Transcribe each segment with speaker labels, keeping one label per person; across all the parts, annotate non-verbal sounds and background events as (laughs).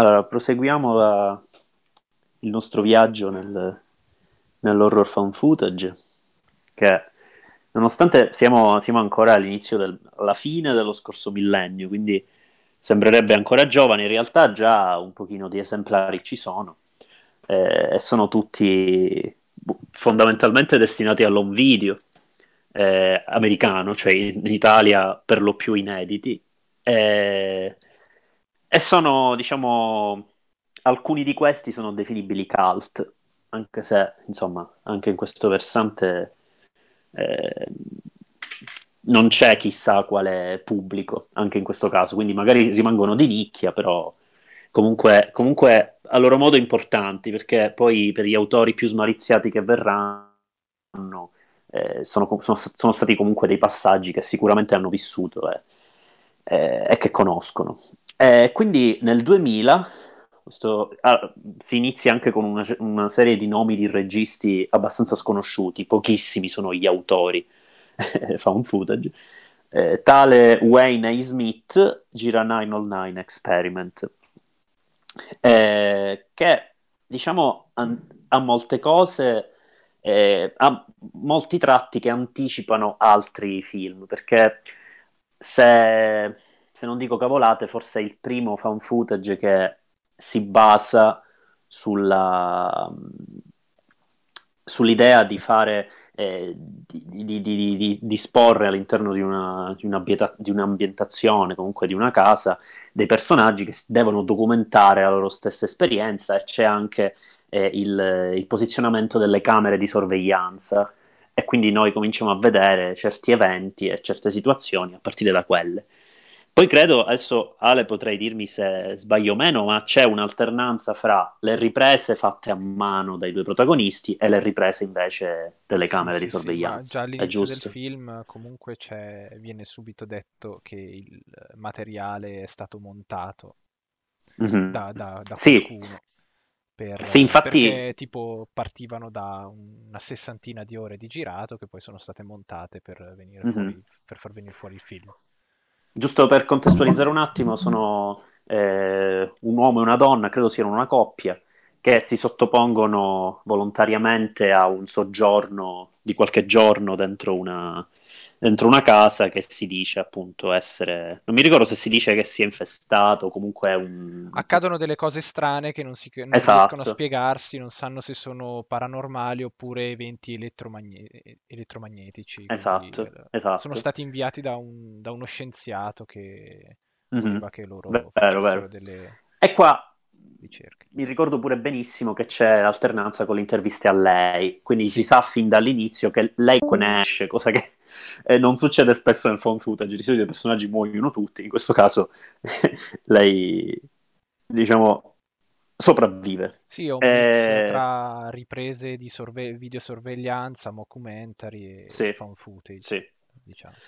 Speaker 1: Allora, proseguiamo la- il nostro viaggio nel- nell'horror found footage, che nonostante siamo, siamo ancora all'inizio del- alla fine dello scorso millennio, quindi sembrerebbe ancora giovane, in realtà già un pochino di esemplari ci sono, eh, e sono tutti bu- fondamentalmente destinati all'home video eh, americano, cioè in Italia per lo più inediti. Eh, e sono, diciamo, alcuni di questi sono definibili cult, anche se, insomma, anche in questo versante eh, non c'è chissà quale pubblico, anche in questo caso, quindi magari rimangono di nicchia, però comunque, comunque a loro modo importanti, perché poi per gli autori più smaliziati che verranno eh, sono, sono- sono stati comunque dei passaggi che sicuramente hanno vissuto e, e- e che conoscono. E quindi nel 2000 questo- ah, si inizia anche con una, una serie di nomi di registi abbastanza sconosciuti, pochissimi sono gli autori (laughs) found footage. Eh, tale Wayne A. Smith gira 909 Experiment, eh, che diciamo an- ha molte cose, eh, ha molti tratti che anticipano altri film, perché se, se non dico cavolate, forse è il primo found footage che si basa sulla, sull'idea di fare, eh, di, di- di- di- di disporre all'interno di una, un'ambienta- di un'ambientazione, comunque di una casa, dei personaggi che devono documentare la loro stessa esperienza e c'è anche eh, il, il posizionamento delle camere di sorveglianza e quindi noi cominciamo a vedere certi eventi e certe situazioni a partire da quelle. Poi credo, adesso Ale potrei dirmi se sbaglio o meno, ma c'è un'alternanza fra le riprese fatte a mano dai due protagonisti e le riprese invece delle
Speaker 2: Sì,
Speaker 1: camere
Speaker 2: sì,
Speaker 1: di
Speaker 2: sì,
Speaker 1: sorveglianza.
Speaker 2: già
Speaker 1: È
Speaker 2: all'inizio del film comunque c'è, viene subito detto che il materiale è stato montato
Speaker 1: Mhm.
Speaker 2: da, da- da
Speaker 1: Sì,
Speaker 2: qualcuno per-
Speaker 1: sì, infatti,
Speaker 2: perché tipo partivano da una sessantina di ore di girato che poi sono state montate per venire
Speaker 1: mhm.
Speaker 2: fuori, per far venire fuori il film.
Speaker 1: Giusto per contestualizzare un attimo, sono eh, un uomo e una donna, credo siano una coppia, che si sottopongono volontariamente a un soggiorno di qualche giorno dentro una, dentro una casa che si dice appunto essere... Non mi ricordo se si dice che sia infestato o comunque è un...
Speaker 2: Accadono delle cose strane che non, si, non riescono a
Speaker 1: Esatto,
Speaker 2: spiegarsi, non sanno se sono paranormali oppure eventi elettromagne- elettromagnetici, quindi
Speaker 1: esatto,
Speaker 2: eh, sono
Speaker 1: esatto.
Speaker 2: stati inviati da, un- da uno scienziato che
Speaker 1: Mhm.
Speaker 2: voleva che loro
Speaker 1: Vero, vero.
Speaker 2: delle
Speaker 1: E qua
Speaker 2: ricerche.
Speaker 1: mi ricordo pure benissimo che c'è l'alternanza con le interviste a lei, quindi si sa fin dall'inizio che lei conosce, cosa che eh, non succede spesso nel found footage, di solito i personaggi muoiono tutti, in questo caso (laughs) lei, diciamo, sopravvive.
Speaker 2: sì, è un mix
Speaker 1: Eh,
Speaker 2: tra riprese di sorve- videosorveglianza, mockumentary e
Speaker 1: sì,
Speaker 2: found footage,
Speaker 1: sì.
Speaker 2: diciamo.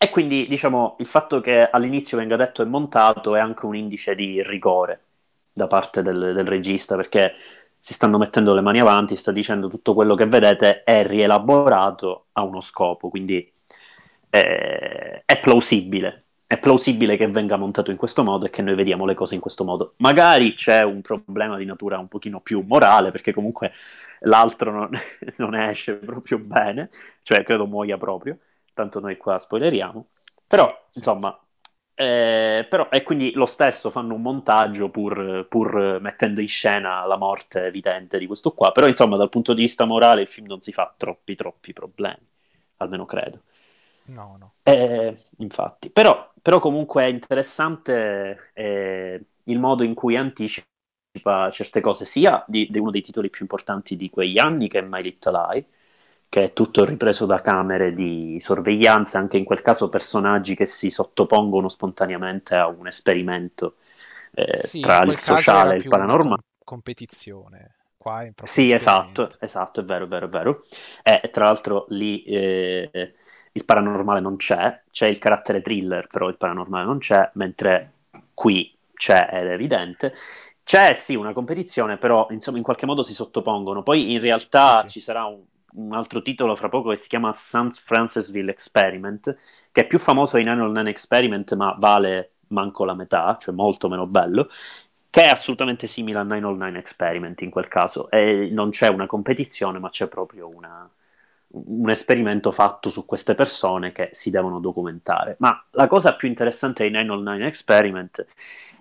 Speaker 1: E quindi, diciamo, il fatto che all'inizio venga detto è montato è anche un indice di rigore da parte del, del regista, perché si stanno mettendo le mani avanti, sta dicendo tutto quello che vedete è rielaborato a uno scopo, quindi eh, è plausibile. È plausibile che venga montato in questo modo e che noi vediamo le cose in questo modo. Magari c'è un problema di natura un pochino più morale, perché comunque l'altro non, (laughs) non esce proprio bene, cioè credo muoia proprio, tanto noi qua spoileriamo. Però, sì, insomma. Eh, però, e quindi lo stesso fanno un montaggio pur, pur, mettendo in scena la morte evidente di questo qua. Però, insomma, dal punto di vista morale il film non si fa troppi, troppi problemi, almeno credo.
Speaker 2: No, no.
Speaker 1: Eh, infatti, però, però, comunque è interessante eh, il modo in cui anticipa certe cose, sia di, di, uno dei titoli più importanti di quegli anni, che è My Little Lie, che è tutto ripreso da camere di sorveglianza, anche in quel caso personaggi che si sottopongono spontaneamente a un esperimento eh, sì, tra il sociale e il paranormale.
Speaker 2: competizione. Qua è
Speaker 1: sì, esatto, esatto, è vero, è vero, è vero. E tra l'altro lì eh, il paranormale non c'è, c'è il carattere thriller, però il paranormale non c'è, mentre qui c'è ed è evidente. C'è sì una competizione, però insomma in qualche modo si sottopongono. Poi in realtà sì, sì. ci sarà un, un, altro titolo fra poco che si chiama St. Francisville Experiment, che è più famoso in Annual Nine Experiment, ma vale manco la metà, cioè molto meno bello, che è assolutamente simile a 909 Experiment in quel caso. E non c'è una competizione, ma c'è proprio una, un esperimento fatto su queste persone che si devono documentare. Ma la cosa più interessante di 909 Experiment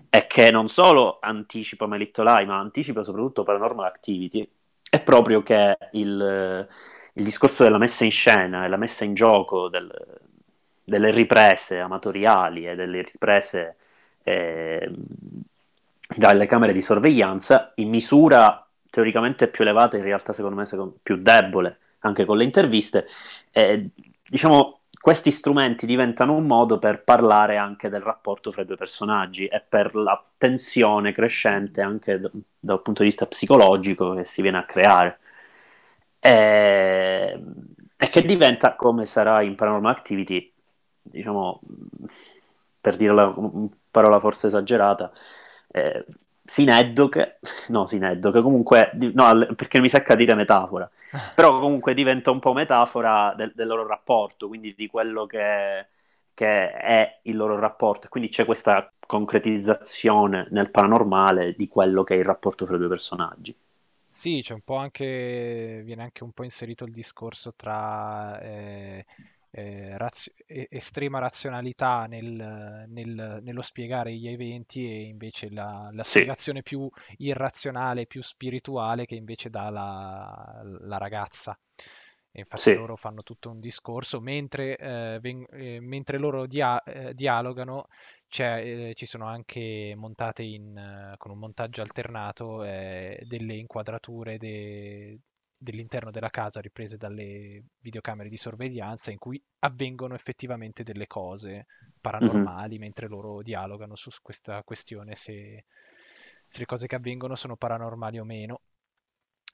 Speaker 1: è che non solo anticipa Lie, ma anticipa soprattutto Paranormal Activity, è proprio che il, il discorso della messa in scena e la messa in gioco del, delle riprese amatoriali e delle riprese eh, dalle camere di sorveglianza in misura teoricamente più elevata, in realtà secondo me più debole anche con le interviste, eh, diciamo, questi strumenti diventano un modo per parlare anche del rapporto fra i due personaggi e per la tensione crescente anche d- dal punto di vista psicologico che si viene a creare. E, e che diventa, come sarà in Paranormal Activity, diciamo, per dirla una parola forse esagerata, eh, sineddoche, no sineddoche, comunque, no, perché mi secca dire metafora, però comunque diventa un po' metafora del, del loro rapporto, quindi di quello che, che, è il loro rapporto, quindi c'è questa concretizzazione nel paranormale di quello che è il rapporto fra i due personaggi.
Speaker 2: Sì, c'è un po' anche, viene anche un po' inserito il discorso tra eh, eh, razio- estrema razionalità nel, nel, nello spiegare gli eventi e invece la, la sì. spiegazione più irrazionale, più spirituale che invece dà la, la ragazza. E infatti sì. loro fanno tutto un discorso, mentre, eh, ven- eh, mentre loro dia- eh, dialogano eh, ci sono anche montate in, con un montaggio alternato eh, delle inquadrature de- dell'interno della casa riprese dalle videocamere di sorveglianza in cui avvengono effettivamente delle cose paranormali mm-hmm. mentre loro dialogano su questa questione se, se, le cose che avvengono sono paranormali o meno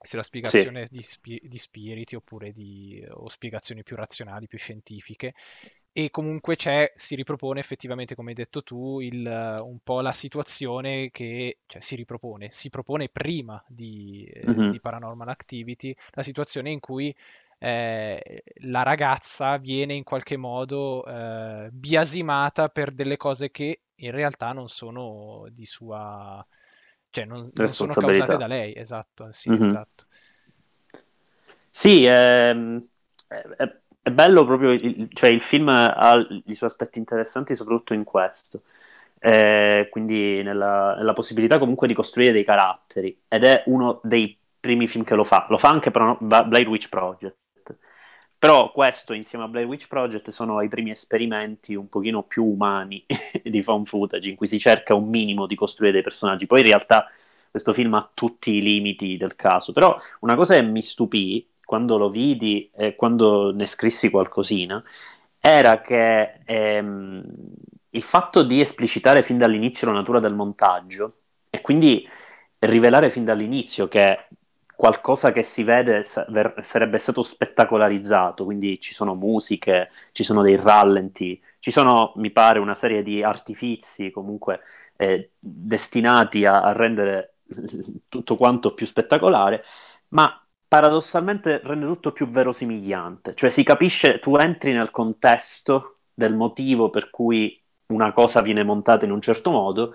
Speaker 2: se la spiegazione sì. è di, spi- di, spiriti oppure di o spiegazioni più razionali, più scientifiche e comunque c'è, si ripropone effettivamente, come hai detto tu, il, un po' la situazione che cioè, si ripropone, si propone prima di, mm-hmm. di Paranormal Activity, la situazione in cui eh, la ragazza viene in qualche modo eh, biasimata per delle cose che in realtà non sono di sua... cioè non, non sono causate da lei, esatto, sì, mm-hmm. esatto.
Speaker 1: Sì, ehm, è, è bello proprio, il, cioè il film ha i suoi aspetti interessanti soprattutto in questo, eh, quindi nella, nella, possibilità comunque di costruire dei caratteri, ed è uno dei primi film che lo fa, lo fa anche per Blair Witch Project, però questo insieme a Blair Witch Project sono i primi esperimenti un pochino più umani (laughs) di found footage, in cui si cerca un minimo di costruire dei personaggi, poi in realtà questo film ha tutti i limiti del caso, però una cosa che mi stupì quando lo vidi e quando ne scrissi qualcosina, era che ehm, il fatto di esplicitare fin dall'inizio la natura del montaggio e quindi rivelare fin dall'inizio che qualcosa che si vede sarebbe stato spettacolarizzato, quindi ci sono musiche, ci sono dei rallenti, ci sono, mi pare, una serie di artifizi comunque eh, destinati a, a rendere tutto quanto più spettacolare, ma paradossalmente rende tutto più verosimigliante, cioè si capisce, tu entri nel contesto del motivo per cui una cosa viene montata in un certo modo,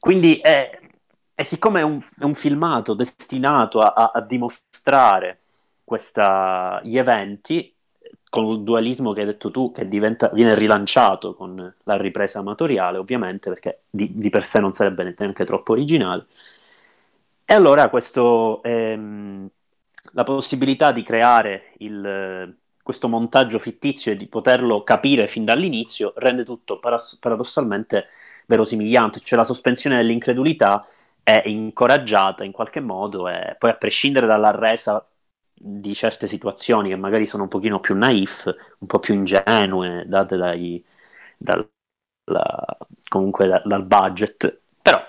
Speaker 1: quindi è, e siccome è un, è un filmato destinato a, a, a dimostrare questa, gli eventi, con il dualismo che hai detto tu, che diventa, viene rilanciato con la ripresa amatoriale, ovviamente, perché di, di per sé non sarebbe neanche troppo originale. E allora questo, ehm, la possibilità di creare il, questo montaggio fittizio e di poterlo capire fin dall'inizio rende tutto paras- paradossalmente verosimigliante, cioè la sospensione dell'incredulità è incoraggiata in qualche modo e poi a prescindere dalla resa di certe situazioni che magari sono un pochino più naif, un po' più ingenue, date dai, dal, la, comunque da, dal budget, però...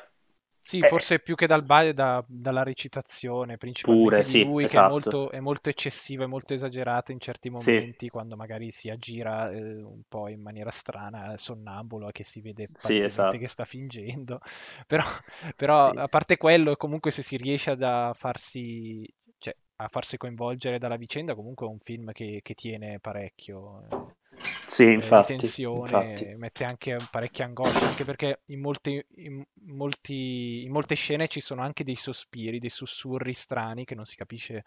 Speaker 2: Sì, eh, forse più che dal da, dalla recitazione, principalmente pure, di sì, lui, esatto. che è esatto. molto, è molto, eccessiva, è molto esagerata in certi momenti, sì. quando magari si aggira eh, un po' in maniera strana, sonnambulo, che si vede sì, esatto. che sta fingendo. (laughs) Però, però a parte quello, comunque se si riesce a farsi a farsi coinvolgere dalla vicenda, comunque è un film che, che tiene parecchio.
Speaker 1: Eh, sì, eh, infatti, tensione, infatti.
Speaker 2: mette anche parecchia angoscia, anche perché in, molti, in, molti, in, molte scene ci sono anche dei sospiri, dei sussurri strani che non si capisce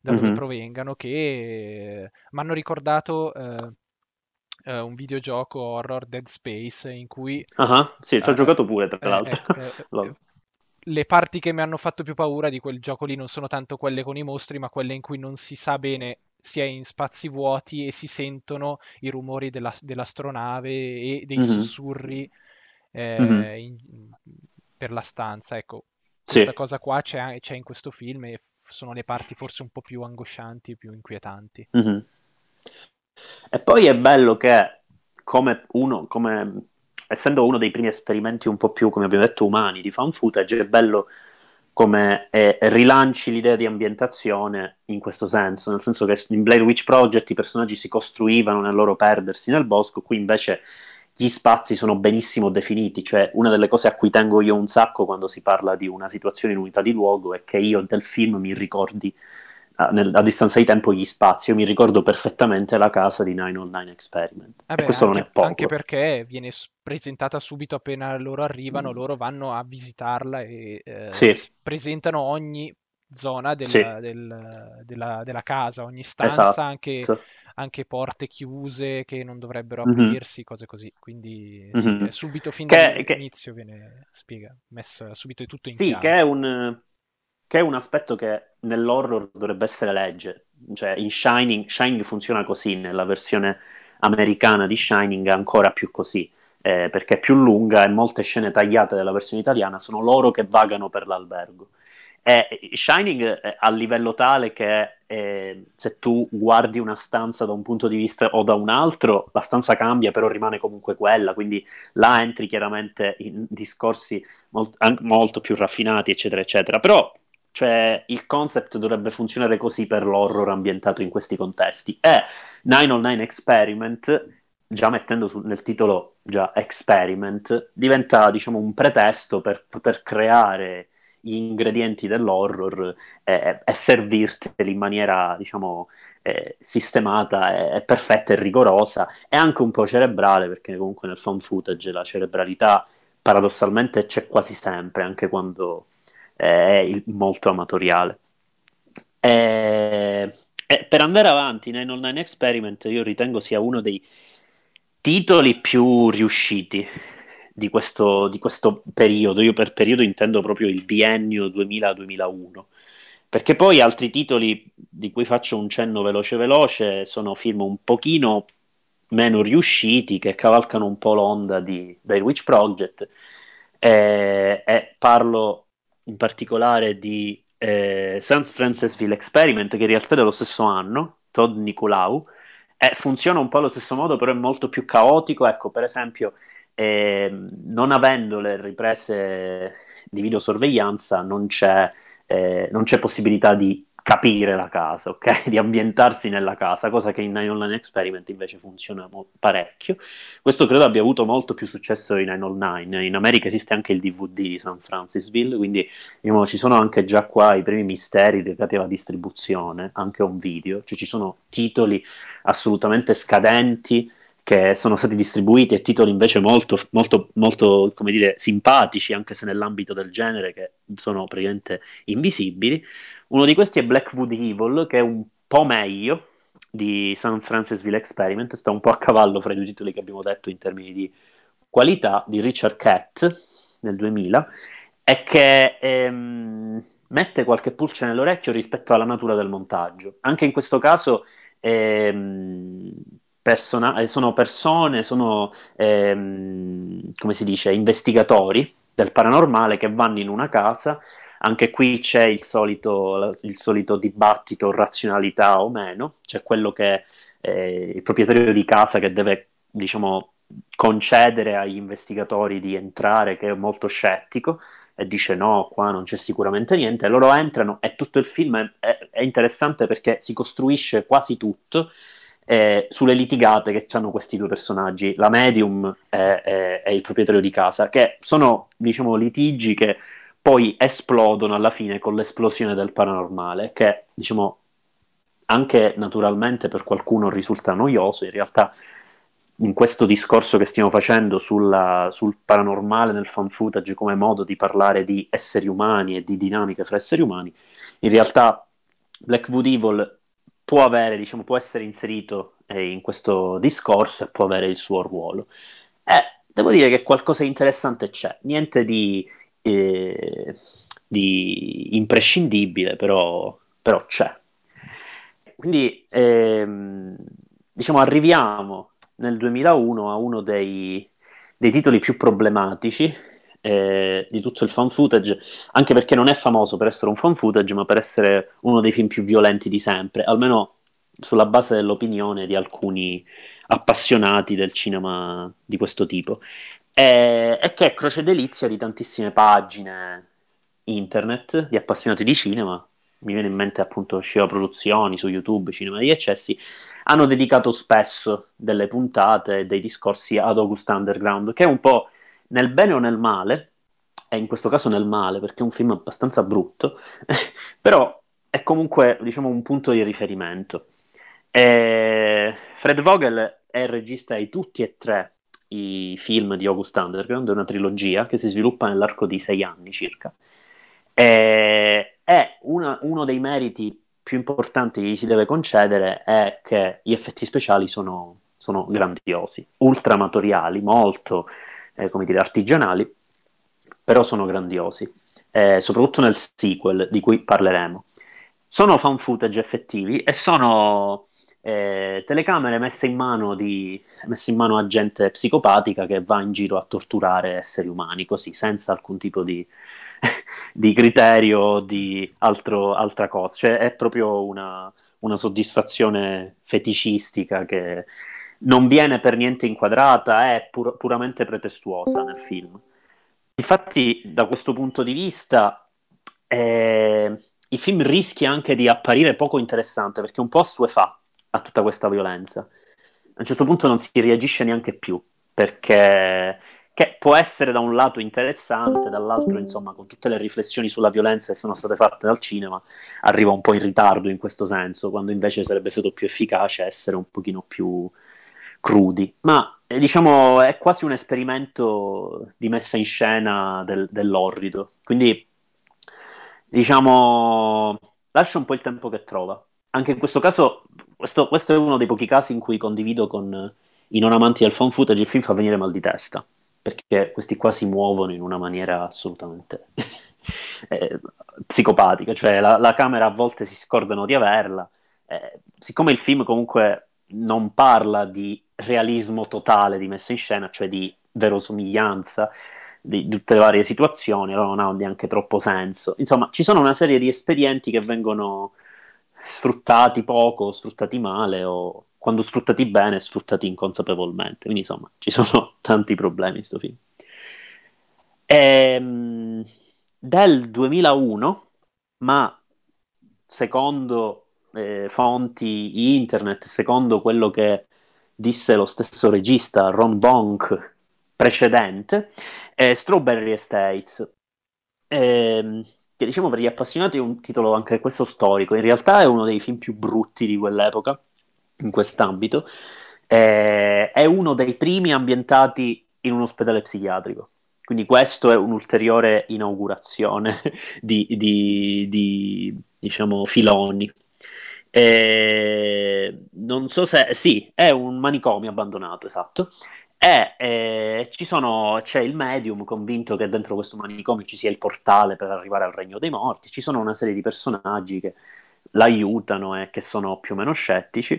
Speaker 2: da dove mm-hmm. provengano, che mi hanno ricordato eh, eh, un videogioco horror Dead Space in cui...
Speaker 1: Ah, sì, ci ho uh, giocato pure, tra l'altro. (laughs)
Speaker 2: le parti che mi hanno fatto più paura di quel gioco lì non sono tanto quelle con i mostri, ma quelle in cui non si sa bene si è in spazi vuoti e si sentono i rumori della, dell'astronave e dei mm-hmm. sussurri eh, mm-hmm. in, per la stanza. Ecco, questa sì. cosa qua c'è, c'è, in questo film e sono le parti forse un po' più angoscianti e più inquietanti.
Speaker 1: Mm-hmm. E poi è bello che come uno, come essendo uno dei primi esperimenti un po' più, come abbiamo detto, umani di fan footage, è bello come eh, rilanci l'idea di ambientazione in questo senso, nel senso che in Blair Witch Project i personaggi si costruivano nel loro perdersi nel bosco, qui invece gli spazi sono benissimo definiti, cioè una delle cose a cui tengo io un sacco quando si parla di una situazione in unità di luogo è che io del film mi ricordi a, nel, a, distanza di tempo gli spazi. Io mi ricordo perfettamente la casa di 909 Experiment.
Speaker 2: Eh beh, questo anche, non è poco. Anche perché viene presentata subito appena loro arrivano, mm. loro vanno a visitarla e eh, sì. presentano ogni zona del, sì. del, della, della, casa, ogni stanza, esatto. anche, anche, porte chiuse che non dovrebbero mm-hmm. aprirsi, mm-hmm. cose così. Quindi sì, mm-hmm. subito fin dall'inizio che... viene spiega, messo subito tutto in
Speaker 1: sì,
Speaker 2: chiaro.
Speaker 1: Sì, che è un che è un aspetto che nell'horror dovrebbe essere legge. Cioè, in Shining, Shining funziona così, nella versione americana di Shining è ancora più così, eh, perché è più lunga e molte scene tagliate della versione italiana sono loro che vagano per l'albergo. E Shining è a livello tale che eh, se tu guardi una stanza da un punto di vista o da un altro, la stanza cambia, però rimane comunque quella, quindi là entri chiaramente in discorsi molt- molto più raffinati, eccetera, eccetera. Però cioè, il concept dovrebbe funzionare così per l'horror ambientato in questi contesti. E 909 Experiment, già mettendo su, nel titolo già Experiment, diventa, diciamo, un pretesto per poter creare gli ingredienti dell'horror eh, e servirteli in maniera, diciamo, eh, sistemata e, perfetta e rigorosa e anche un po' cerebrale, perché comunque nel fan footage la cerebralità paradossalmente c'è quasi sempre, anche quando è molto amatoriale. E, e per andare avanti, Nine on Nine Experiment io ritengo sia uno dei titoli più riusciti di questo, di questo periodo. Io per periodo intendo proprio il biennio 2000-2001 perché poi altri titoli di cui faccio un cenno veloce veloce sono film un pochino meno riusciti che cavalcano un po' l'onda di Blair Witch Project e, e parlo in particolare di eh, St. Francisville Experiment, che in realtà è dello stesso anno, Todd Nicolau, e funziona un po' allo stesso modo, però è molto più caotico. Ecco, per esempio, eh, non avendo le riprese di videosorveglianza, non c'è, eh, non c'è possibilità di capire la casa, ok? (laughs) Di ambientarsi nella casa, cosa che in Nine Online Experiment invece funziona mo- parecchio. Questo credo abbia avuto molto più successo in Nine Online. In America esiste anche il DVD di San Francisville, quindi diciamo, ci sono anche già qua i primi misteri legati alla distribuzione, anche un video, cioè ci sono titoli assolutamente scadenti che sono stati distribuiti e titoli invece molto, molto, molto, come dire, simpatici, anche se nell'ambito del genere, che sono praticamente invisibili. Uno di questi è Blackwood Evil, che è un po' meglio di San Francisville Experiment, sta un po' a cavallo fra i due titoli che abbiamo detto in termini di qualità, di Richard Cat nel 2000, e che ehm, mette qualche pulce nell'orecchio rispetto alla natura del montaggio. Anche in questo caso ehm, persona- eh, sono persone, sono, ehm, come si dice, investigatori del paranormale che vanno in una casa. Anche qui c'è il solito, il solito dibattito razionalità o meno, c'è quello che eh, il proprietario di casa che deve, diciamo, concedere agli investigatori di entrare, che è molto scettico, e dice no, qua non c'è sicuramente niente, loro entrano e tutto il film è, è, è interessante perché si costruisce quasi tutto eh, sulle litigate che hanno questi due personaggi, la medium e, il proprietario di casa, che sono diciamo litigi che poi esplodono alla fine con l'esplosione del paranormale, che diciamo anche naturalmente per qualcuno risulta noioso, in realtà in questo discorso che stiamo facendo sulla, sul paranormale nel fan footage come modo di parlare di esseri umani e di dinamiche fra esseri umani, in realtà Blackwood Evil può avere, diciamo, può essere inserito eh, in questo discorso e può avere il suo ruolo. Eh, devo dire che qualcosa di interessante c'è, niente di, eh, di imprescindibile, però, però, c'è. Quindi, ehm, diciamo, arriviamo nel 2001 a uno dei, dei titoli più problematici eh, di tutto il fan footage, anche perché non è famoso per essere un fan footage, ma per essere uno dei film più violenti di sempre, almeno sulla base dell'opinione di alcuni appassionati del cinema di questo tipo. E, e che è croce delizia di tantissime pagine internet di appassionati di cinema. Mi viene in mente appunto Sciva Produzioni su YouTube, Cinema di Eccessi, hanno dedicato spesso delle puntate e dei discorsi ad August Underground, che è un po' nel bene o nel male, e in questo caso nel male perché è un film abbastanza brutto, (laughs) però è comunque diciamo un punto di riferimento. E Fred Vogel è il regista di tutti e tre i film di August Underground, è una trilogia che si sviluppa nell'arco di sei anni circa. E è una, uno dei meriti più importanti che gli si deve concedere è che gli effetti speciali sono, sono grandiosi, ultramatoriali, molto eh, come dire, artigianali, però sono grandiosi, eh, soprattutto nel sequel di cui parleremo. Sono fan footage effettivi e sono eh, telecamere messe in, mano di, messe in mano a gente psicopatica che va in giro a torturare esseri umani, così, senza alcun tipo di, (laughs) di criterio di altro, altra cosa. Cioè è proprio una, una soddisfazione feticistica che non viene per niente inquadrata, è pur- puramente pretestuosa nel film. Infatti, da questo punto di vista, eh, il film rischia anche di apparire poco interessante perché un po' assuefa a tutta questa violenza. A un certo punto non si reagisce neanche più perché che può essere da un lato interessante, dall'altro, insomma, con tutte le riflessioni sulla violenza che sono state fatte dal cinema, arriva un po' in ritardo in questo senso, quando invece sarebbe stato più efficace essere un pochino più crudi, ma eh, diciamo è quasi un esperimento di messa in scena del, dell'orrido, quindi diciamo lascia un po' il tempo che trova. Anche in questo caso, questo, questo è uno dei pochi casi in cui condivido con i non amanti del phone footage, il film fa venire mal di testa, perché questi qua si muovono in una maniera assolutamente (laughs) eh, psicopatica, cioè la, la, camera a volte si scordano di averla. Eh, siccome il film comunque non parla di realismo totale di messa in scena, cioè di verosomiglianza di, tutte le varie situazioni, allora non ha neanche troppo senso. Insomma, ci sono una serie di espedienti che vengono sfruttati poco, sfruttati male o quando sfruttati bene, sfruttati inconsapevolmente. Quindi insomma, ci sono (laughs) tanti problemi in questo film. Ehm, del 2001, ma secondo eh, fonti internet, secondo quello che disse lo stesso regista Ron Bonk precedente, è Strawberry Estates. Eh, che diciamo per gli appassionati è un titolo anche questo storico, in realtà è uno dei film più brutti di quell'epoca, in quest'ambito, Eh, è uno dei primi ambientati in un ospedale psichiatrico. Quindi questo è un'ulteriore inaugurazione (laughs) di, di, di diciamo, filoni. Eh, non so se... Sì, è un manicomio abbandonato, esatto. E eh, ci sono, c'è il medium convinto che dentro questo manicomio ci sia il portale per arrivare al regno dei morti. Ci sono una serie di personaggi che l'aiutano e che sono più o meno scettici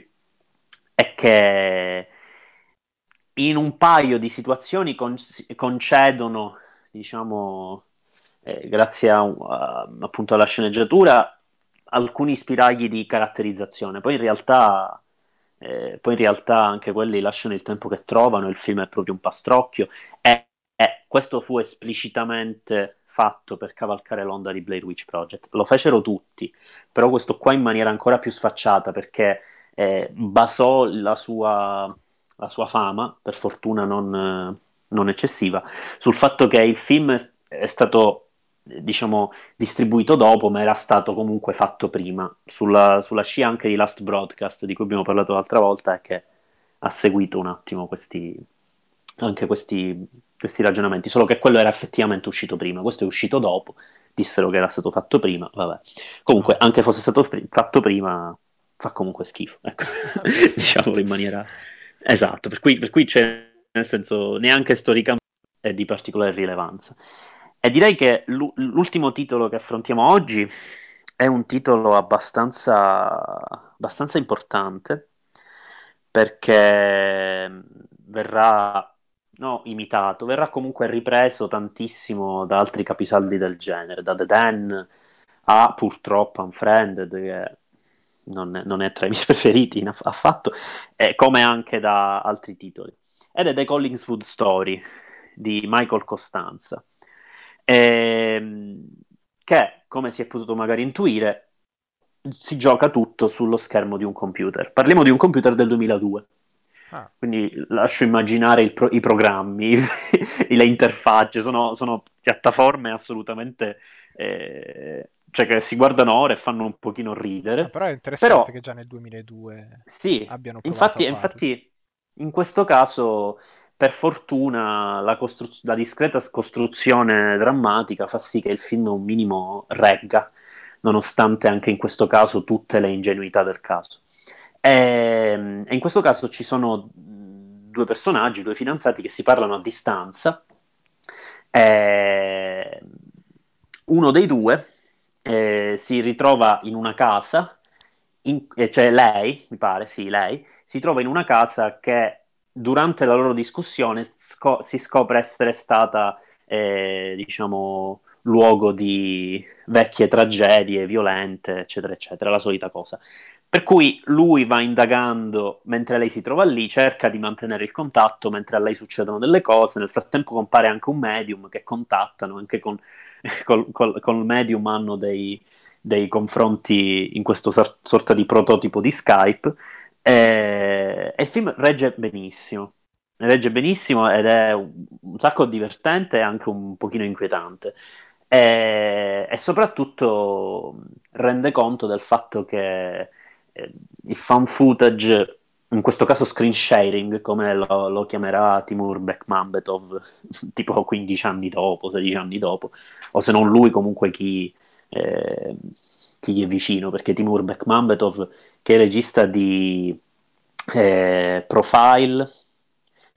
Speaker 1: e che in un paio di situazioni con- concedono, diciamo, eh, grazie a, a, appunto alla sceneggiatura, alcuni spiragli di caratterizzazione. Poi in realtà eh, poi in realtà anche quelli lasciano il tempo che trovano, il film è proprio un pastrocchio e, e questo fu esplicitamente fatto per cavalcare l'onda di Blair Witch Project. Lo fecero tutti, però questo qua in maniera ancora più sfacciata perché eh, basò la sua, la sua, fama, per fortuna non, non, eccessiva, sul fatto che il film è stato diciamo distribuito dopo, ma era stato comunque fatto prima, sulla, sulla scia anche di Last Broadcast, di cui abbiamo parlato l'altra volta, e che ha seguito un attimo questi, anche questi, questi ragionamenti, solo che quello era effettivamente uscito prima, questo è uscito dopo, dissero che era stato fatto prima, vabbè. Comunque, anche fosse stato fr- fatto prima, fa comunque schifo, ecco, (laughs) diciamolo in maniera... Esatto, per cui, per cui c'è, nel senso, neanche storicamente è di particolare rilevanza. E direi che l'ultimo titolo che affrontiamo oggi è un titolo abbastanza, abbastanza importante perché verrà no, imitato, verrà comunque ripreso tantissimo da altri capisaldi del genere, da The Den a purtroppo Unfriended, che non è, non è tra i miei (laughs) preferiti affatto, e come anche da altri titoli. Ed è The Collingswood Story di Michael Costanza ehm, che, come si è potuto magari intuire, si gioca tutto sullo schermo di un computer. Parliamo di un computer del 2002. Ah. Quindi lascio immaginare pro- i programmi, (laughs) le interfacce, sono, sono piattaforme assolutamente eh, cioè che si guardano ora e fanno un pochino ridere.
Speaker 2: No, però è interessante però, che già nel 2002
Speaker 1: sì,
Speaker 2: abbiano
Speaker 1: provato infatti, infatti in questo caso per fortuna la, costru- la, discreta costruzione drammatica fa sì che il film un minimo regga, nonostante anche in questo caso tutte le ingenuità del caso. E, e in questo caso ci sono due personaggi, due fidanzati che si parlano a distanza. E uno dei due eh, si ritrova in una casa, in, cioè lei, mi pare, sì, lei, si trova in una casa che durante la loro discussione sco- si scopre essere stata, eh, diciamo, luogo di vecchie tragedie violente, eccetera, eccetera, la solita cosa. Per cui lui va indagando mentre lei si trova lì, cerca di mantenere il contatto mentre a lei succedono delle cose. Nel frattempo compare anche un medium che contattano, anche con, (laughs) col, col, col medium hanno dei, dei confronti in questo sor- sorta di prototipo di Skype e, e il film regge benissimo. Regge benissimo ed è un, sacco divertente e anche un pochino inquietante. E, e, soprattutto rende conto del fatto che eh, il fan footage, in questo caso screen sharing, come lo, lo chiamerà Timur Bekmambetov, (laughs) tipo 15 anni dopo, 16 anni dopo, o se non lui comunque chi, eh, chi gli è vicino, perché Timur Bekmambetov che è regista di eh, Profile,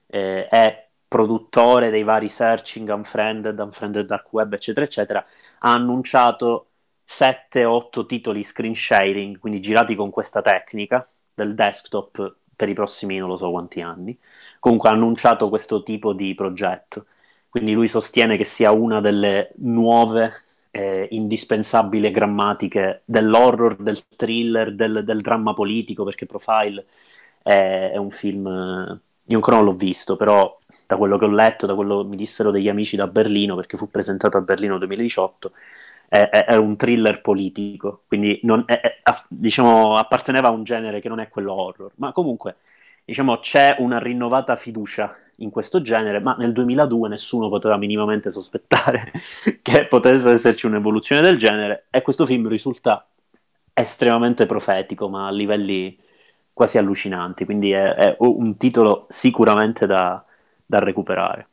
Speaker 1: eh, è produttore dei vari Searching, Unfriended, Unfriended Dark Web, eccetera, eccetera, ha annunciato 7-8 titoli screen sharing, quindi girati con questa tecnica del desktop per i prossimi non lo so quanti anni. Comunque ha annunciato questo tipo di progetto. Quindi lui sostiene che sia una delle nuove eh, indispensabili grammatiche dell'horror, del thriller, del, del, dramma politico, perché Profile è, è un film, io ancora non l'ho visto, però da quello che ho letto, da quello che mi dissero degli amici da Berlino, perché fu presentato a Berlino 2018, è, è, è un thriller politico, quindi non, è, diciamo, apparteneva a un genere che non è quello horror, ma comunque diciamo, c'è una rinnovata fiducia in questo genere, ma nel 2002 nessuno poteva minimamente sospettare (laughs) che potesse esserci un'evoluzione del genere e questo film risulta estremamente profetico, ma a livelli quasi allucinanti, quindi è, è un titolo sicuramente da, da recuperare.